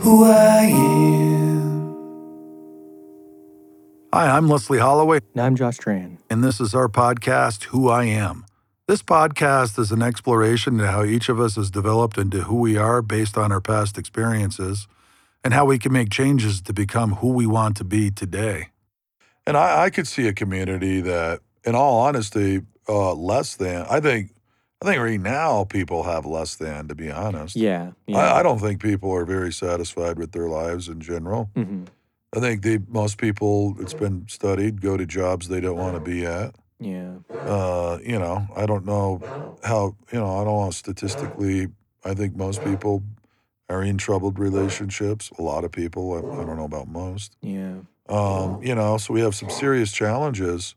Who I am. Hi, I'm Leslie Holloway, And I'm Josh Tran. and this is our podcast, Who I Am. This podcast is an exploration into how each of us has developed into who we are based on our past experiences and how we can make changes to become who we want to be today. And I, I could see a community that, in all honesty, uh, less than, I think, I think right now people have less than, to be honest. Yeah. yeah. I, I don't think people are very satisfied with their lives in general. hmm I think they most people, it's been studied, go to jobs they don't want to be at. Yeah. Uh, you know, I don't know how, you know, I don't know statistically, I think most people are in troubled relationships. A lot of people, I, I don't know about most. Yeah. Um, you know, so we have some serious challenges.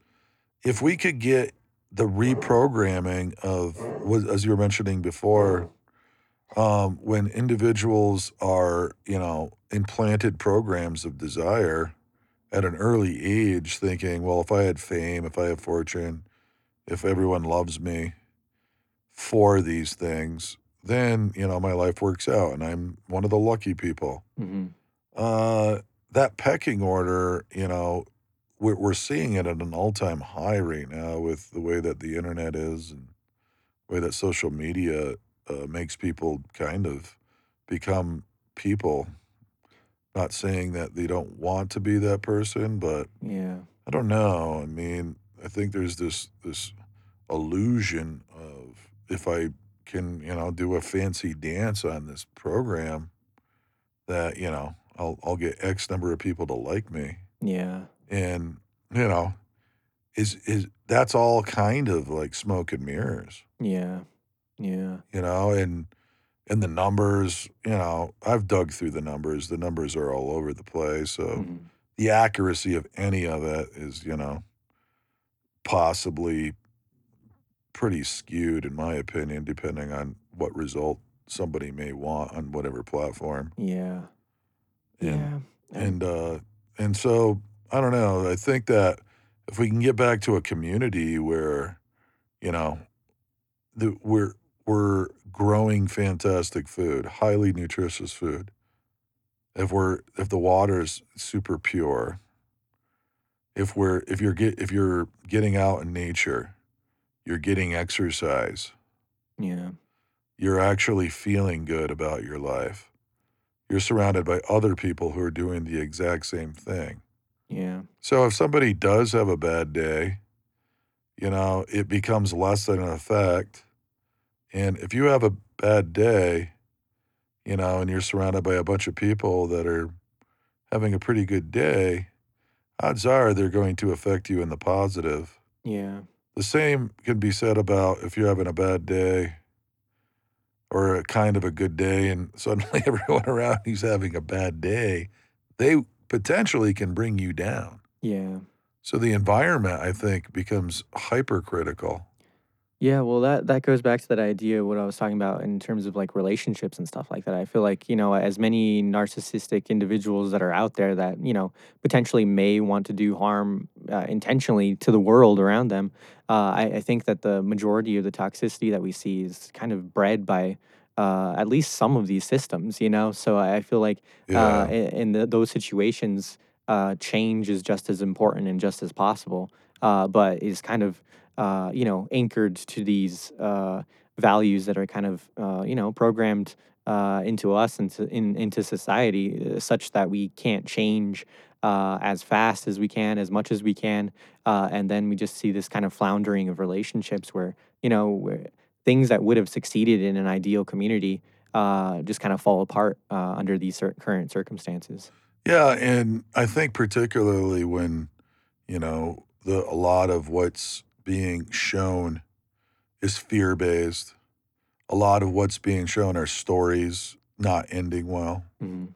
If we could get the reprogramming of, as you were mentioning before, um, when individuals are, you know, implanted programs of desire at an early age, thinking, well, if I had fame, if I have fortune, if everyone loves me for these things, then, you know, my life works out and I'm one of the lucky people. hmm Uh, that pecking order, you know, we're, we're seeing it at an all time high right now with the way that the internet is and the way that social media uh, makes people kind of become people. Not saying that they don't want to be that person, but Yeah. I don't know. I mean, I think there's this this illusion of if I can, you know, do a fancy dance on this program, that you know I'll I'll get X number of people to like me, Yeah. and you know, is is that's all kind of like smoke and mirrors, Yeah. Yeah. you know, and and the numbers, you know, I've dug through the numbers. The numbers are all over the place, so Mhm. the accuracy of any of it is, you know, possibly pretty skewed in my opinion, depending on what result somebody may want on whatever platform. Yeah. And Yeah. and uh and so I don't know. I think that if we can get back to a community where, you know, the we're we're growing fantastic food, highly nutritious food. If we're if the water's super pure, if we're if you're get if you're getting out in nature, you're getting exercise, Yeah. you're actually feeling good about your life. You're surrounded by other people who are doing the exact same thing. Yeah. So if somebody does have a bad day, you know, it becomes less than an effect. And if you have a bad day, you know, and you're surrounded by a bunch of people that are having a pretty good day, odds are they're going to affect you in the positive. Yeah. The same can be said about if you're having a bad day or a kind of a good day, and suddenly everyone around you's having a bad day, they potentially can bring you down. Yeah. So the environment, I think, becomes hypercritical. Yeah, well, that that goes back to that idea what I was talking about in terms of like relationships and stuff like that. I feel like you know, as many narcissistic individuals that are out there that you know potentially may want to do harm uh, intentionally to the world around them. Uh, I, I think that the majority of the toxicity that we see is kind of bred by uh, at least some of these systems. You know, so I I feel like uh, Yeah. in, in the, those situations, uh, change is just as important and just as possible, uh, but is kind of uh, you know anchored to these uh, values that are kind of uh, you know programmed uh, into us and to, in, into society, uh, such that we can't change uh, as fast as we can, as much as we can, and then we just see this kind of floundering of relationships where you know where things that would have succeeded in an ideal community just kind of fall apart under these current circumstances. Yeah, and I think particularly when, you know, the a lot of what's being shown is fear-based. A lot of what's being shown are stories not ending well. Mhm.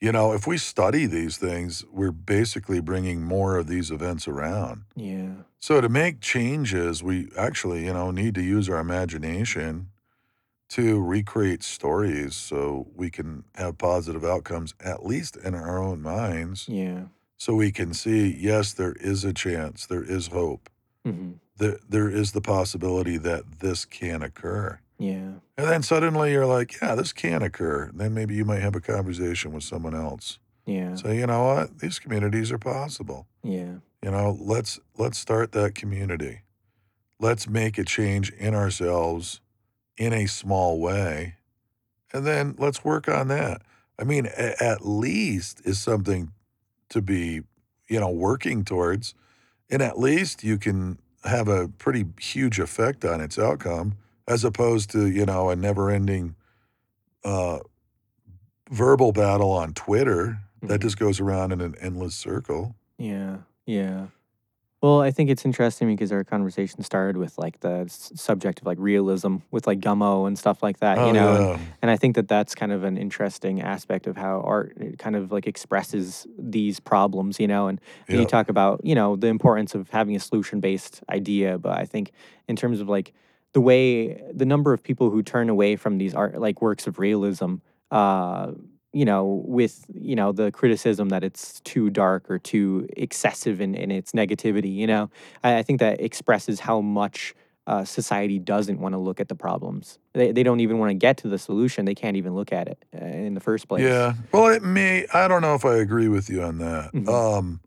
You know, if we study these things, we're basically bringing more of these events around. Yeah. So to make changes, we actually, you know, need to use our imagination to recreate stories so we can have positive outcomes, at least in our own minds. Yeah. so we can see, yes, there is a chance, there is hope. hmm There, there is the possibility that this can occur. Yeah. And then suddenly you're like, yeah, this can occur. And then maybe you might have a conversation with someone else. Yeah. Say, you know what? These communities are possible. Yeah. You know, let's let's start that community. Let's make a change in ourselves in a small way. And then let's work on that. I mean, a- at least is something to be, you know, working towards. And at least you can have a pretty huge effect on its outcome as opposed to, you know, a never ending uh, verbal battle on Twitter that Mhm. just goes around in an endless circle. Yeah, yeah. Well, I think it's interesting because our conversation started with like the s- subject of like realism with like Gummo and stuff like that, you Oh, know, and, yeah. and I think that that's kind of an interesting aspect of how art it kind of like expresses these problems, you know, and, and you Yeah. talk about, you know, the importance of having a solution based idea. But I think in terms of like the way the number of people who turn away from these art like works of realism, uh, you know, with you know the criticism that it's too dark or too excessive in, in its negativity, you know, I, I think that expresses how much uh, society doesn't want to look at the problems. They, they don't even want to get to the solution. They can't even look at it uh, in the first place. Yeah. Well, it may, I don't know if I agree with you on that. Mhm. Um,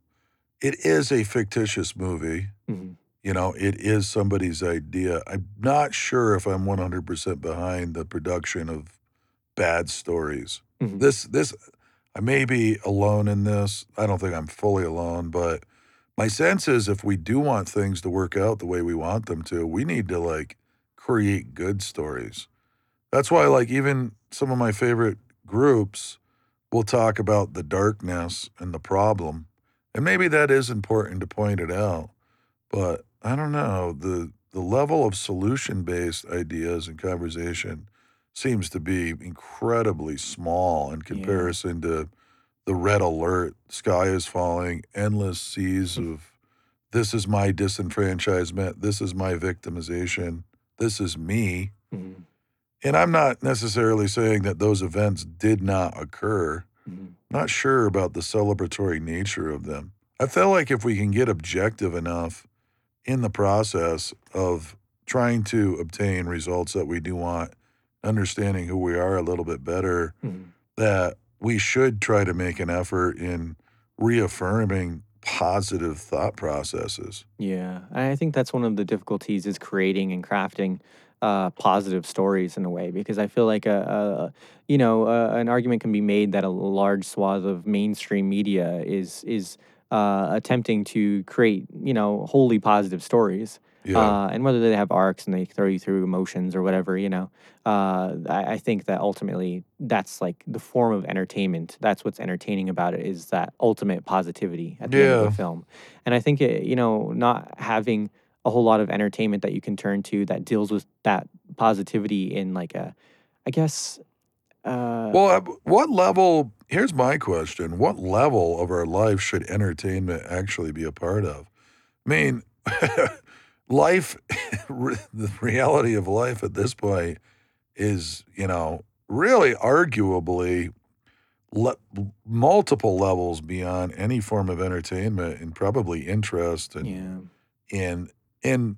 it is a fictitious movie. Mhm. You know, it is somebody's idea. I'm not sure if I'm 100% behind the production of bad stories. Mhm. This, this, I may be alone in this. I don't think I'm fully alone, but my sense is if we do want things to work out the way we want them to, we need to like create good stories. That's why, like, even some of my favorite groups will talk about the darkness and the problem. And maybe that is important to point it out. But I don't know. The the level of solution-based ideas and conversation seems to be incredibly small in Yeah. comparison to the red alert, sky is falling, endless seas of this is my disenfranchisement, this is my victimization, this is me. Mhm. And I'm not necessarily saying that those events did not occur. Mhm. Not sure about the celebratory nature of them. I feel like if we can get objective enough in the process of trying to obtain results that we do want, understanding who we are a little bit better, Mhm. that we should try to make an effort in reaffirming positive thought processes. Yeah, I think that's one of the difficulties is creating and crafting uh, positive stories in a way because I feel like a, a a- you know uh, an argument can be made that a large swath of mainstream media is is uh, attempting to create you know wholly positive stories. Yeah. Uh, and whether they have arcs and they throw you through emotions or whatever, you know, uh, I, I think that ultimately that's like the form of entertainment. That's what's entertaining about it is that ultimate positivity at the end of the film. And I think it, you know, not having a whole lot of entertainment that you can turn to that deals with that positivity in like a, I guess, uh, Well, at what level? Here's my question: What level of our life should entertainment actually be a part of? I mean, life, the reality of life at this point is, you know, really arguably le- multiple levels beyond any form of entertainment and probably interest and yeah, in in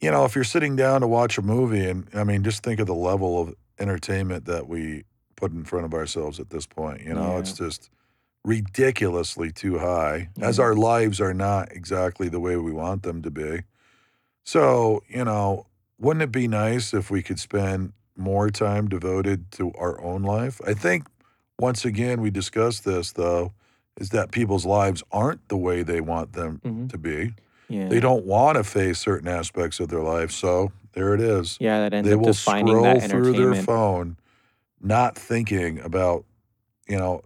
you know if you're sitting down to watch a movie and i mean just think of the level of entertainment that we put in front of ourselves at this point you know? It's just ridiculously too high as our lives are not exactly the way we want them to be so you know wouldn't it be nice if we could spend more time devoted to our own life i think once again we discussed this though is that people's lives aren't the way they want them hmm to be yeah, they don't want to face certain aspects of their life. So there it is. yeah, that ends They up will defining scroll that through their entertainment. phone, not thinking about, you know,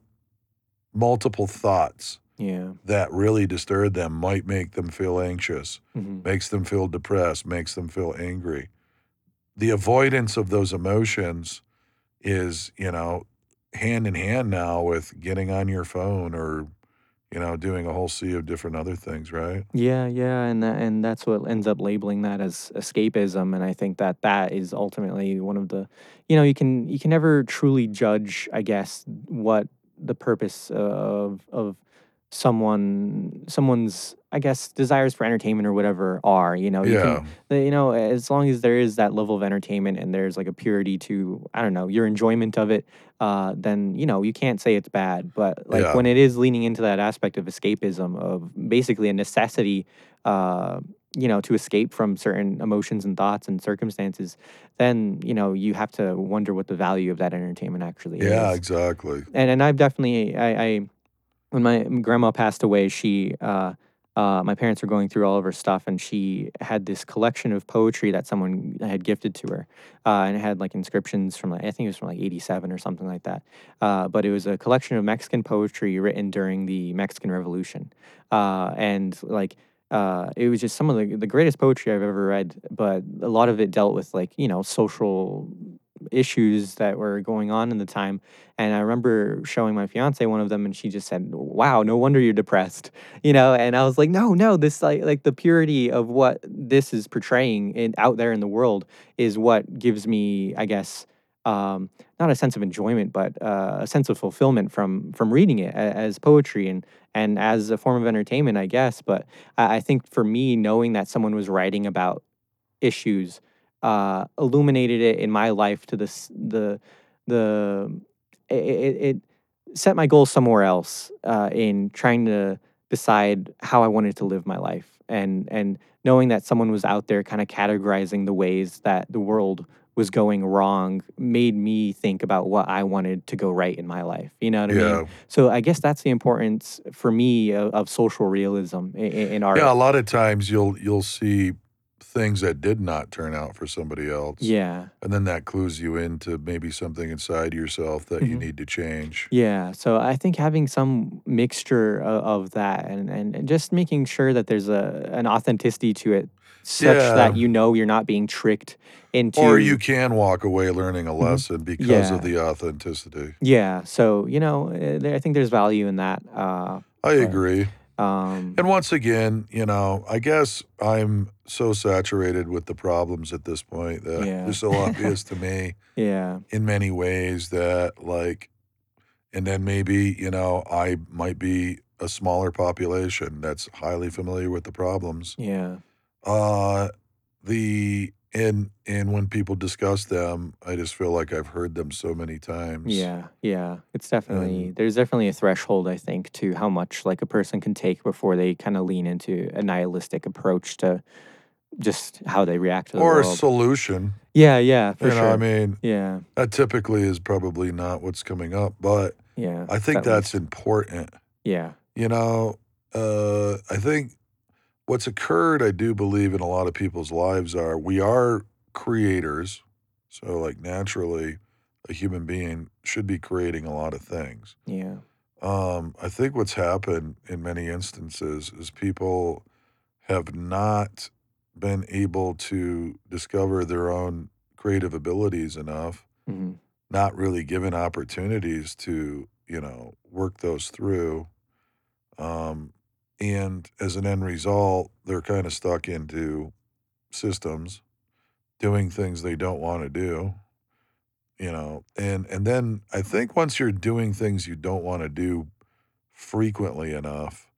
multiple thoughts Yeah, that really disturb them, might make them feel anxious, hmm makes them feel depressed, makes them feel angry. The avoidance of those emotions is, you know, hand in hand now with getting on your phone or, you know, doing a whole sea of different other things, right? Yeah, yeah, and that, and that's what ends up labeling that as escapism, and I think that that is ultimately one of the, you know, you can you can never truly judge, I guess, what the purpose of of someone someone's I guess desires for entertainment or whatever are. You know, you can Yeah. the, you know as long as there is that level of entertainment and there's like a purity to I don't know your enjoyment of it, uh, then you know you can't say it's bad. But like Yeah. when it is leaning into that aspect of escapism of basically a necessity. Uh, you know, to escape from certain emotions and thoughts and circumstances, then you know you have to wonder what the value of that entertainment actually Yeah, is. Yeah exactly. And and I've definitely I, I when my grandma passed away, she uh, uh, my parents were going through all of her stuff, and she had this collection of poetry that someone had gifted to her, uh, and it had like inscriptions from like I think it was from like '87 or something like that. Uh, but it was a collection of Mexican poetry written during the Mexican Revolution, uh, and like. Uh, it was just some of the, the greatest poetry I've ever read, but a lot of it dealt with like you know social issues that were going on in the time. And I remember showing my fiance one of them, and she just said, "Wow, no wonder you're depressed," you know. And I was like, "No, no, this like like the purity of what this is portraying in, out there in the world is what gives me, I guess." Um, not a sense of enjoyment, but uh, a sense of fulfillment from from reading it as poetry and and as a form of entertainment, I guess. But I, I think for me, knowing that someone was writing about issues uh, illuminated it in my life to this the the it, it, set my goals somewhere else uh, in trying to decide how I wanted to live my life and and knowing that someone was out there kind of categorizing the ways that the world was going wrong made me think about what I wanted to go right in my life. You know what I mean? So I guess that's the importance for me of, of social realism in, in art. Yeah, a lot of times you'll you'll see things that did not turn out for somebody else. Yeah. And then that clues you into maybe something inside yourself that you Mhm. need to change. Yeah, so I think having some mixture of, of that and, and, and just making sure that there's a an authenticity to it such Yeah. that you know you're not being tricked into Or you can walk away learning a Mhm. lesson because Yeah. of the authenticity. Yeah, so you know, uh, there, I think there's value in that. Uh, I but, agree. Um, And once again, you know, I guess I'm so saturated with the problems at this point that Yeah. they're so obvious to me yeah, in many ways that like and then maybe, you know, I might be a smaller population that's highly familiar with the problems. yeah, Uh the and and when people discuss them, I just feel like I've heard them so many times. yeah, yeah. It's definitely And there's definitely a threshold I think to how much like a person can take before they kind of lean into a nihilistic approach to just how they react to the or a world. solution. Yeah, yeah, for You know, sure. I mean, yeah, that typically is probably not what's coming up, but yeah. I think at that's important. Yeah. You know, uh, I think what's occurred, I do believe in a lot of people's lives are we are creators. So, like, naturally, a human being should be creating a lot of things. Yeah. Um, I think what's happened in many instances is people have not been able to discover their own creative abilities enough, hmm not really given opportunities to, you know, work those through. Um, and as an end result, they're kind of stuck into systems, doing things they don't want to do, you know. And and then I think once you're doing things you don't want to do frequently enough,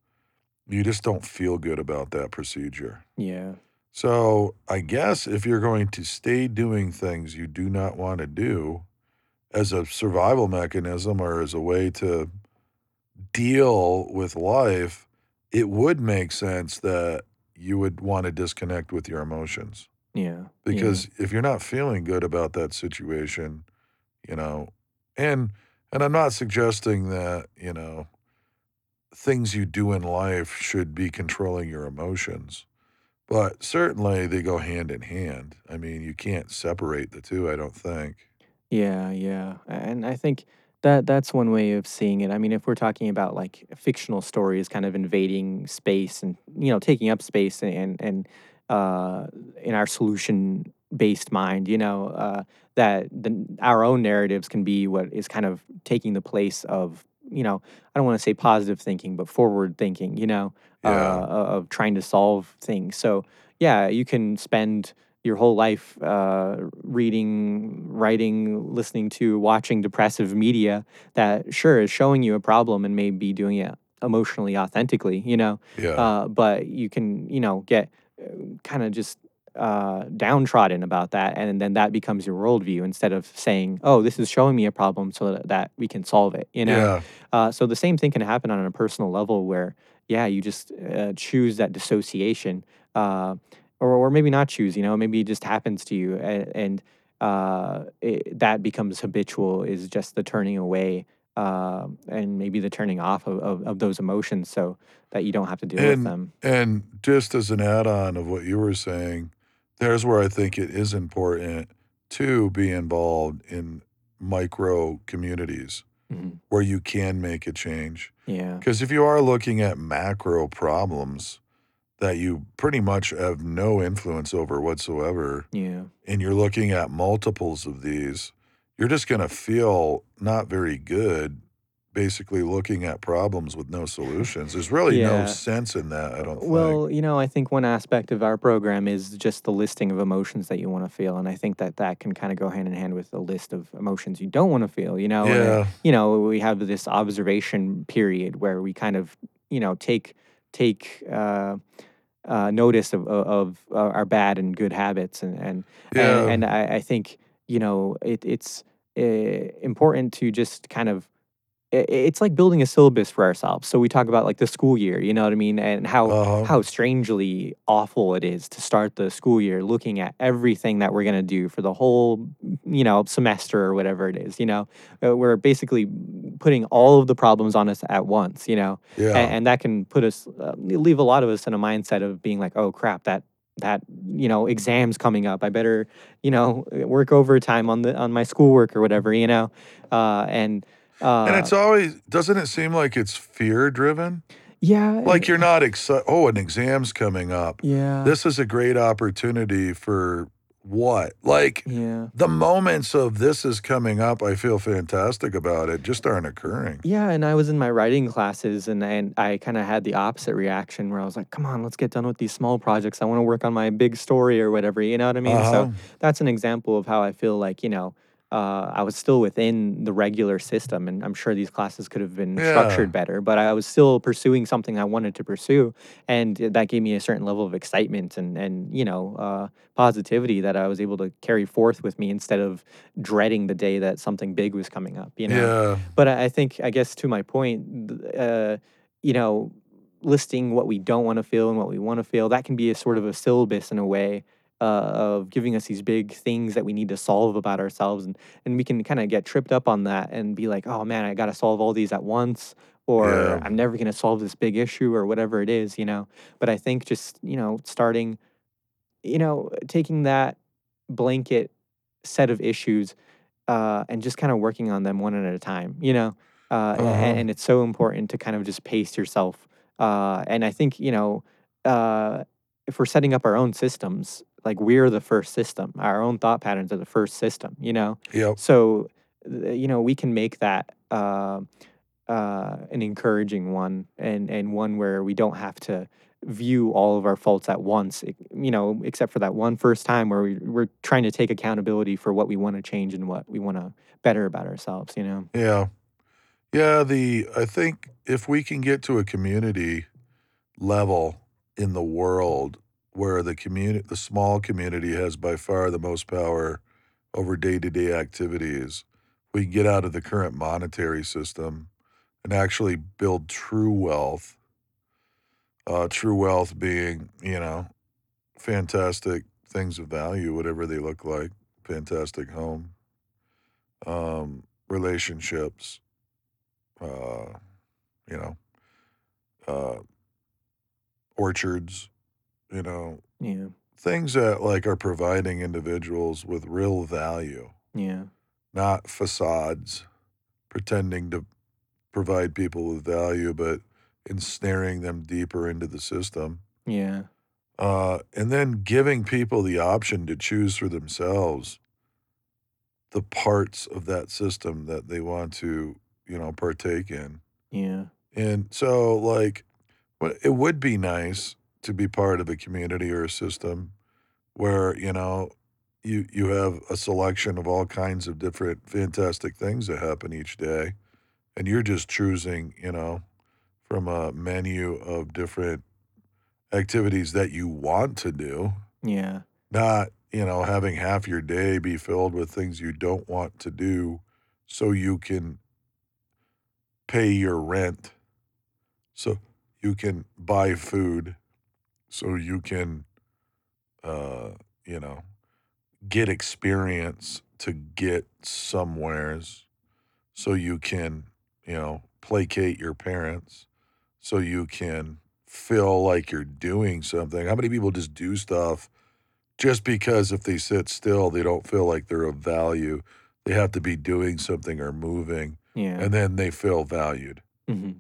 you just don't feel good about that procedure. Yeah. So, I guess if you're going to stay doing things you do not want to do as a survival mechanism or as a way to deal with life, it would make sense that you would want to disconnect with your emotions. Yeah. Yeah. Because if you're not feeling good about that situation, you know, and and I'm not suggesting that, you know, things you do in life should be controlling your emotions. But certainly they go hand in hand. I mean, you can't separate the two, I don't think. Yeah, yeah. And I think that that's one way of seeing it. I mean, if we're talking about like fictional stories kind of invading space and, you know, taking up space and and uh in our solution based mind, you know, uh that the our own narratives can be what is kind of taking the place of, you know, I don't want to say positive thinking, but forward thinking, you know, uh Yeah. of trying to solve things. So, yeah, you can spend your whole life uh, reading, writing, listening to, watching depressive media that sure is showing you a problem and may be doing it emotionally authentically, you know. Yeah. Uh, but you can, you know, get uh, kind of just uh, downtrodden about that, and then that becomes your worldview instead of saying, "Oh, this is showing me a problem, so that, we can solve it." You know. Yeah. Uh, so the same thing can happen on a personal level, where yeah, you just uh, choose that dissociation, uh, or or maybe not choose. You know, maybe it just happens to you, and, and uh, it, that becomes habitual. Is just the turning away. Uh, and maybe the turning off of, of, of those emotions so that you don't have to deal with them. and just as an add-on of what you were saying, there's where I think it is important to be involved in micro communities Mhm. where you can make a change. Yeah. Because if you are looking at macro problems that you pretty much have no influence over whatsoever, Yeah. and you're looking at multiples of these, you're just going to feel not very good basically looking at problems with no solutions. There's really no Yeah. sense in that, I don't think. Well, you know, I think one aspect of our program is just the listing of emotions that you want to feel, and I think that that can kind of go hand in hand with a list of emotions you don't want to feel. You know, and, uh, Yeah. you know, we have this observation period where we kind of, you know, take take uh, uh, notice of, of of uh, our bad and good habits, and and Yeah. and, and I, I think you know it, it's uh, important to just kind of it's like building a syllabus for ourselves. So we talk about like the school year, you know what I mean, and how Uh-huh. how strangely awful it is to start the school year looking at everything that we're gonna do for the whole, you know, semester or whatever it is. You know, uh, we're basically putting all of the problems on us at once. You know, Yeah. and, and that can put us uh, leave a lot of us in a mindset of being like, oh crap, that that you know exams coming up i better you know work overtime on the on my schoolwork or whatever you know uh and uh and it's always doesn't it seem like it's fear driven? yeah Like and- you're not excited, oh, an exam's coming up. yeah This is a great opportunity for what? Like yeah the moments of this is coming up, I feel fantastic about it, just aren't occurring. Yeah, and I was in my writing classes and and I kind of had the opposite reaction where I was like, "Come on, let's get done with these small projects. I want to work on my big story or whatever." You know what I mean? Uh-huh. So that's an example of how I feel like, you know, uh, I was still within the regular system, and I'm sure these classes could have been Yeah. structured better, but I was still pursuing something I wanted to pursue, and that gave me a certain level of excitement and and you know uh, positivity that I was able to carry forth with me instead of dreading the day that something big was coming up. You know? Yeah. But I I think, I guess, to my point, uh, you know, listing what we don't want to feel and what we want to feel, that can be a sort of a syllabus in a way uh, of giving us these big things that we need to solve about ourselves. And, and we can kind of get tripped up on that and be like, oh man, I got to solve all these at once. Or Yeah. I'm never going to solve this big issue or whatever it is, you know. But I think just, you know, starting, you know, taking that blanket set of issues uh, and just kind of working on them one at a time, you know. Uh, Uh-huh. and, it's so important to kind of just pace yourself. Uh, and I think you know, uh, if we're setting up our own systems, like we're the first system. Our own thought patterns are the first system. You know, Yep. so you know we can make that uh, uh, an encouraging one and and one where we don't have to view all of our faults at once you know except for that one first time where we, we're trying to take accountability for what we want to change and what we want to better about ourselves you know Yeah. Yeah, the I think if we can get to a community level in the world where the community the small community has by far the most power over day-to-day activities, we can get out of the current monetary system and actually build true wealth. Uh, true wealth being, you know, fantastic things of value, whatever they look like, fantastic home, um, relationships, uh, you know, uh, orchards, you know, yeah. things that like are providing individuals with real value, yeah. Not facades, pretending to provide people with value, but ensnaring them deeper into the system. yeah. Uh, and then giving people the option to choose for themselves the parts of that system that they want to, you know, partake in. yeah. And so, like, but it would be nice to be part of a community or a system where, you know, you you have a selection of all kinds of different fantastic things that happen each day, and you're just choosing, you know, from a menu of different activities that you want to do, Yeah. not, you know, having half your day be filled with things you don't want to do so you can pay your rent, so you can buy food, so you can, uh, you know, get experience to get somewheres, so you can, you know, placate your parents, so you can feel like you're doing something. How many people just do stuff just because if they sit still, they don't feel like they're of value? They have to be doing something or moving, Yeah. and then they feel valued. Mhm.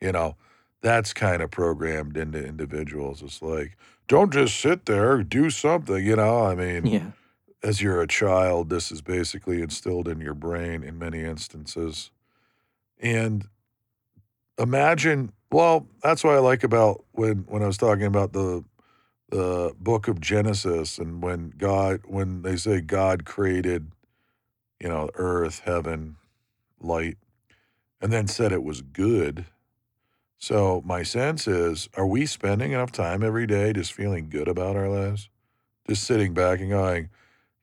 You know, that's kinda programmed into individuals. It's like, "Don't just sit there, do something," you know? I mean, Yeah. as you're a child, this is basically instilled in your brain in many instances. And imagine well, that's what I like about when when I was talking about the the book of Genesis and when God when they say God created, you know, earth, heaven, light, and then said it was good. So, my sense is, are we spending enough time every day just feeling good about our lives? Just sitting back and going,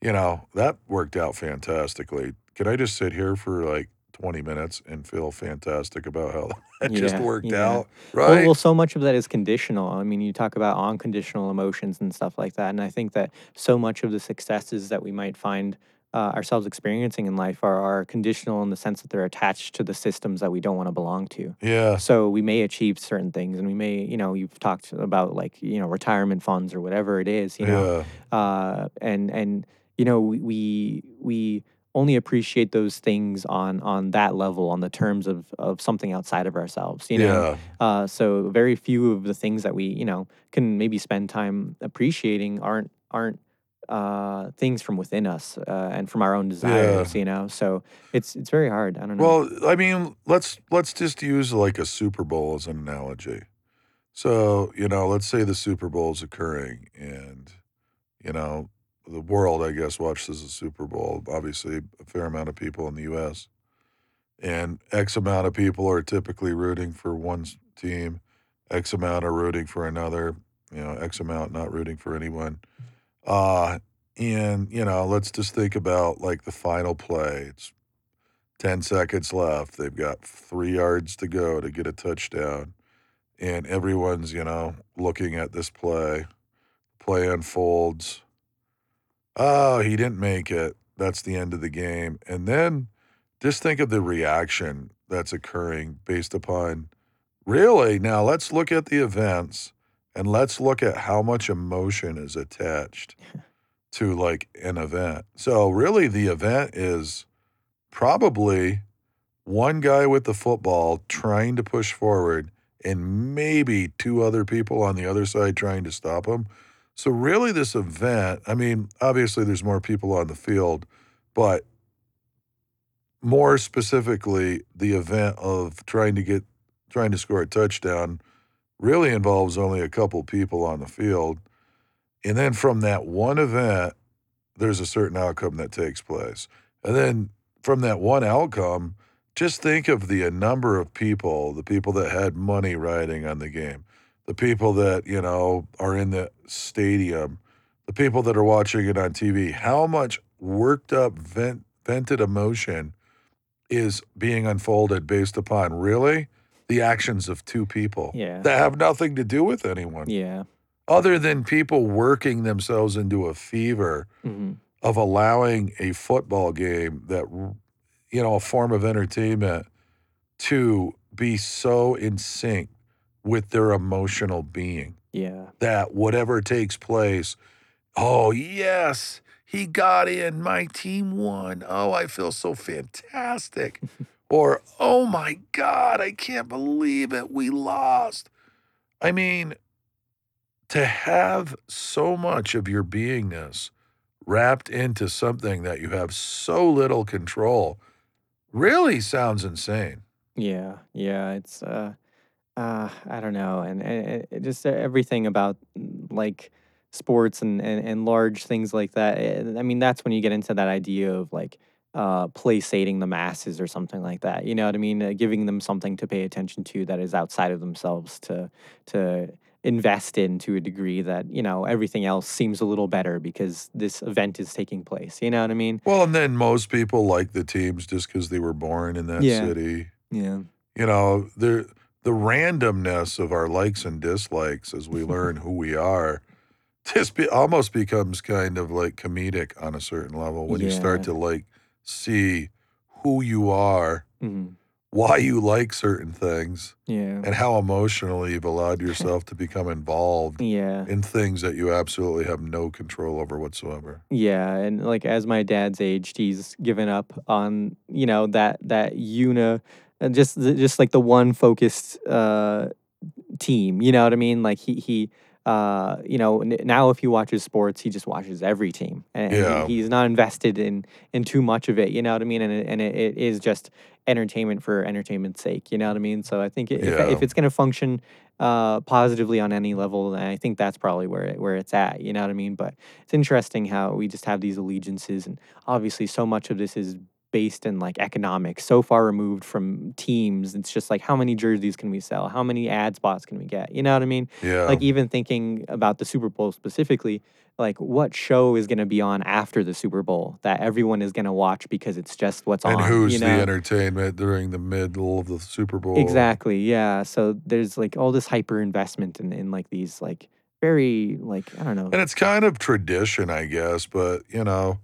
"You know, that worked out fantastically. Can I just sit here for, like, 20 minutes and feel fantastic about how that just Yeah, worked yeah. out?" Well Right? well, so much of that is conditional. I mean, you talk about unconditional emotions and stuff like that, and I think that so much of the successes that we might find, uh, ourselves experiencing in life are are conditional in the sense that they're attached to the systems that we don't wanna belong to. Yeah. So, we may achieve certain things, and we may you know, you've talked about, like, you know, retirement funds or whatever it is, you know? Yeah. Uh, and and, you know, we we we only appreciate those things on on that level, on the terms of of something outside of ourselves, you know? Yeah. Uh, so very few of the things that we, you know, can maybe spend time appreciating aren't aren't, uh, things from within us, uh, and from our own Yeah. desires, you know? So, it's it's very hard. I don't know. Well, I mean, let's let's just use, like, a Super Bowl as an analogy. So, you know, let's say the Super Bowl is occurring and, you know, the world, I guess, watches the Super Bowl, obviously, a fair amount of people in the US, and X amount of people are typically rooting for one team, X amount are rooting for another, you know, X amount not rooting for anyone. Uh, and, you know, let's just think about, like, the final play. It's 10 seconds left. They've got 3 yards to go to get a touchdown, and everyone's, you know, looking at this play. Play unfolds. "Oh, he didn't make it." That's the end of the game, and then just think of the reaction that's occurring based upon really, now let's look at the events, and let's look at how much emotion is attached to, like, an event. So, really, the event is probably one guy with the football trying to push forward and maybe 2 other people on the other side trying to stop him. So, really, this event I mean, obviously, there's more people on the field, but more specifically, the event of trying to get trying to score a touchdown really involves only a couple people on the field, and then from that one event, there's a certain outcome that takes place, and then from that one outcome, just think of the, uh, number of people, the people that had money riding on the game, the people that, you know, are in the stadium, the people that are watching it on TV. How much worked up, vent vented emotion is being unfolded based upon, really, the actions of 2 people Yeah. that have nothing to do with anyone Yeah. other than people working themselves into a fever Mhm. of allowing a football game that you know, a form of entertainment to be so in sync with their emotional being Yeah. that whatever takes place, "Oh, yes, he got in, my team won. Oh, I feel so fantastic." Or, "Oh my god, I can't believe it, we lost." I mean to have so much of your beingness wrapped into something that you have so little control really sounds insane. Yeah, yeah, it's, uh uh, I don't know, and and and just e everything about, mm, like, sports and and and large things like that, eh, I mean, that's when you get into that idea of, like, uh, placating the masses or something like that. You know what I mean? Uh, giving them something to pay attention to that is outside of themselves to to invest in to a degree that you know everything else seems a little better because this event is taking place. You know what I mean? Well, and then most people like the teams just because they were born in that Yeah. city. Yeah. You know, the the randomness of our likes and dislikes as we learn who we are just be, almost becomes kind of like comedic on a certain level when you start to like see who you are, Mhm. why you like certain things, Yeah. and how emotionally you've allowed yourself to become involved Yeah. in things that you absolutely have no control over whatsoever. Yeah, and like as my dad's aged, he's given up on you know that that una, uh, just just like the one focused uh, team. You know what I mean? Like he he uh you know n- now if he watches sports, he just watches every team, and, Yeah. he, he's not invested in in too much of it. You know what I mean? And it, and it, it is just entertainment for entertainment's sake. You know what I mean? So I think i- if Yeah. if it's going to function uh positively on any level, then I think that's probably where it, where it's at. You know what I mean? But it's interesting how we just have these allegiances and obviously so much of this is based in like economics so far removed from teams it's just like how many jerseys can we sell? How many ad spots can we get? You know what i mean? Yeah. like even thinking about the super bowl specifically like what show is going to be on after the super bowl that everyone is going to watch because it's just what's and on And who's you the entertainment during the middle of the Super Bowl? exactly yeah so there's like all this hyper investment in, in like these like very like i don't know. And it's kind of tradition, I guess, but you know,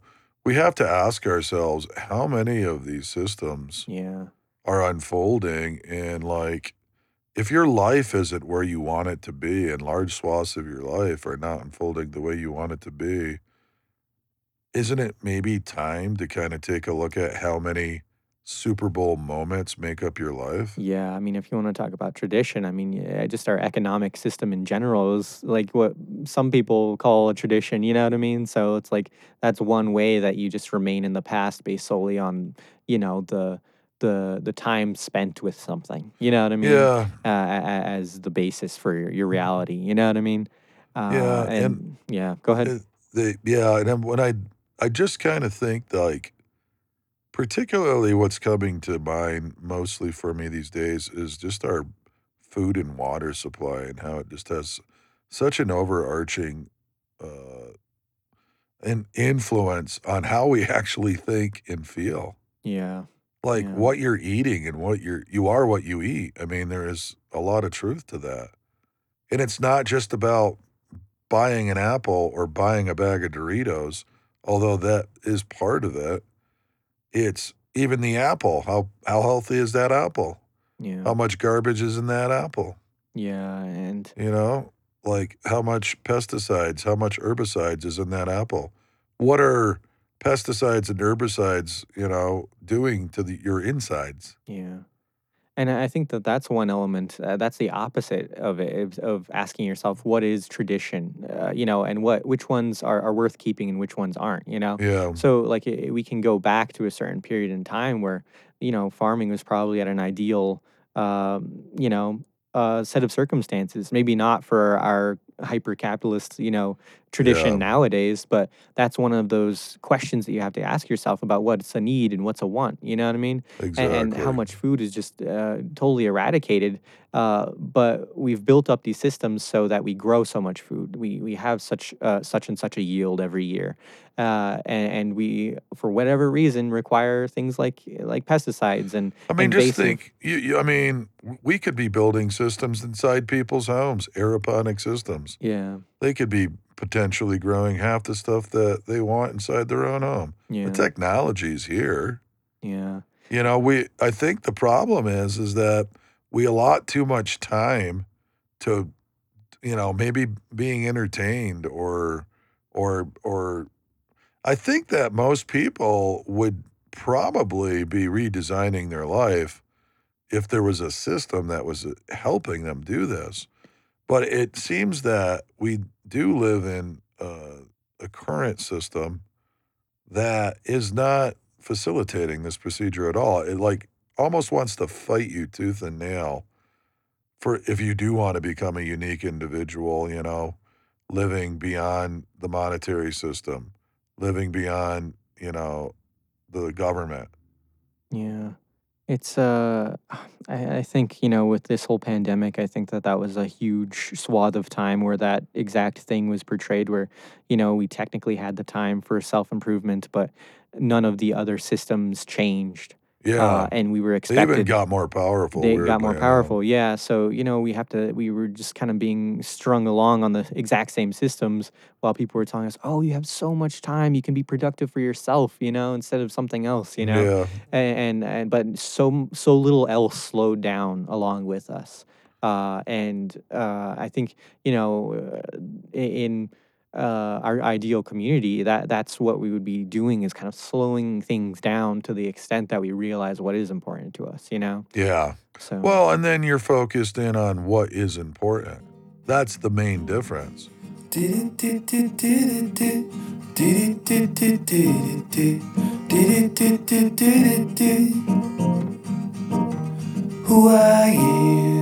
we have to ask ourselves how many of these systems yeah. are unfolding and like if your life isn't where you want it to be and large swaths of your life are not unfolding the way you want it to be, isn't it maybe time to kind of take a look at how many Super Bowl moments make up your life? Yeah, I mean, if you want to talk about tradition, I mean, just our economic system in general is like what some people call a tradition, you know what I mean? So it's like that's one way that you just remain in the past based solely on, you know, the the the time spent with something. You know what I mean? Yeah, Uh, as the basis for your, your reality. You know what I mean? Uh, yeah, and and yeah, go ahead. The yeah, and when I I just kind of think like particularly what's coming to mind mostly for me these days is just our food and water supply and how it just has such an overarching uh an influence on how we actually think and feel. Yeah, Like yeah, what you're eating and what you're you are what you eat. I mean, there is a lot of truth to that. And it's not just about buying an apple or buying a bag of Doritos, although that is part of it. It's even the apple. How how healthy is that apple? yeah, How much garbage is in that apple? yeah, and You know, like how much pesticides, how much herbicides is in that apple? What are pesticides and herbicides, you know, doing to the, your insides? yeah. And I think that that's one element. Uh, that's the opposite of it, of, asking yourself what is tradition, uh, you know, and what which ones are, are worth keeping and which ones aren't, you know. Yeah, So like i we can go back to a certain period in time where you know farming was probably at an ideal, um, you know, uh, set of circumstances. Maybe not for our hyper capitalist, you know, tradition yeah, nowadays, but that's one of those questions that you have to ask yourself about what's a need and what's a want. You know what I mean? and, and how much food is just uh, totally eradicated. Uh, but we've built up these systems so that we grow so much food. We we have such uh, such and such a yield every year, uh, and, and we for whatever reason require things like like pesticides and I mean, just think, you, you, I mean, we could be building systems inside people's homes, aeroponic systems. Yeah, They could be potentially growing half the stuff that they want inside their own home. The yeah, technology's here. yeah, You know, we I think the problem is is that we allot too much time to, you know, maybe being entertained or or or I think that most people would probably be redesigning their life if there was a system that was helping them do this. But it seems that we do live in uh, a current system that is not facilitating this procedure at all. It like almost wants to fight you tooth and nail for if you do want to become a unique individual, you know, living beyond the monetary system, living beyond, you know, the government. Yeah. It's, uh, I, I think, you know, with this whole pandemic, I think that that was a huge swath of time where that exact thing was portrayed, where, you know, we technically had the time for self improvement, but none of the other systems changed. Uh, Yeah. and we were They even expected got more powerful, they got more weirdly powerful, yeah, so, you know, we have to we were just kinda being strung along on the exact same systems while people were telling us, "Oh, you have so much time, you can be productive for yourself, you know, instead of something else," you know? Yeah. A and and but so m so little else slowed down along with us. Uh, and, uh, I think, you know, uh, i in, uh, our ideal community, that that's what we would be doing is kind of slowing things down to the extent that we realize what is important to us, you know? Yeah. So Well, and then you're focused in on what is important. That's the main difference. Who are you?